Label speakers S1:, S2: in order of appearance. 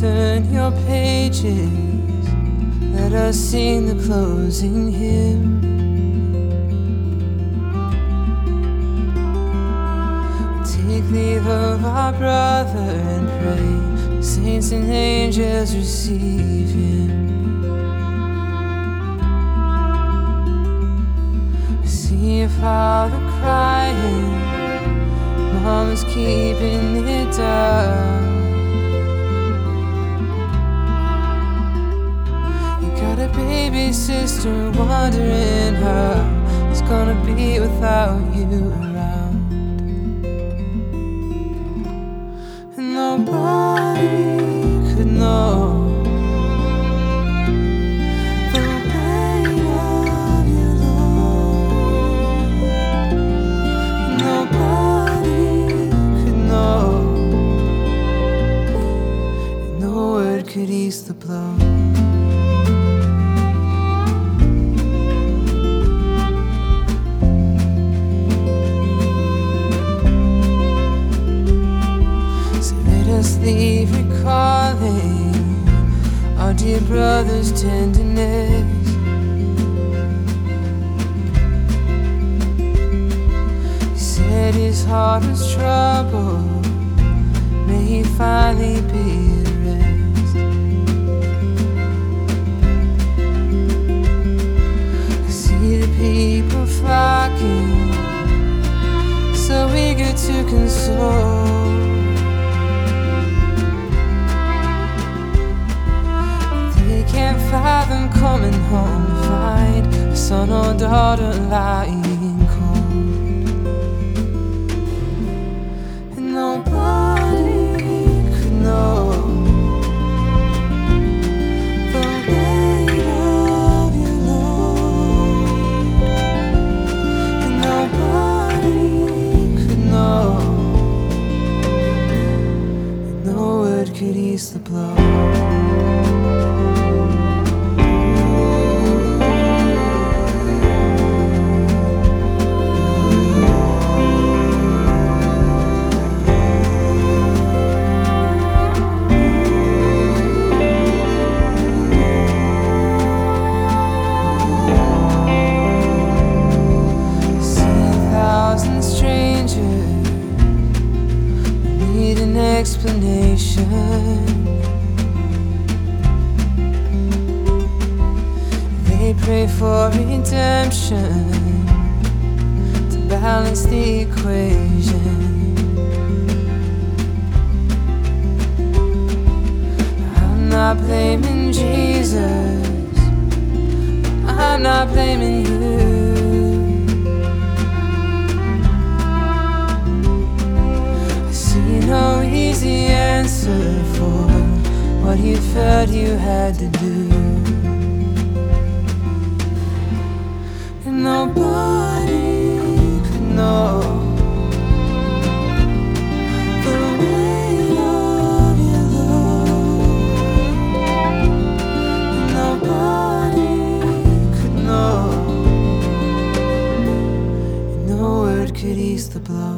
S1: final pages, let us sing the closing hymn. Take leave of our brother and pray, saints and angels receive him. See your father crying, mom is keeping it down. Got a baby sister wondering how it's gonna be without you our dear brother's tenderness. He said his heart was troubled. May he finally be at rest. I see the people flocking, so eager to console. Fathom coming home to find a son or daughter lying explanation. They pray for redemption to balance the equation. I'm not blaming Jesus. I'm not blaming you. Had to do. And nobody could know the of your love. Nobody could know. No word could ease the blow.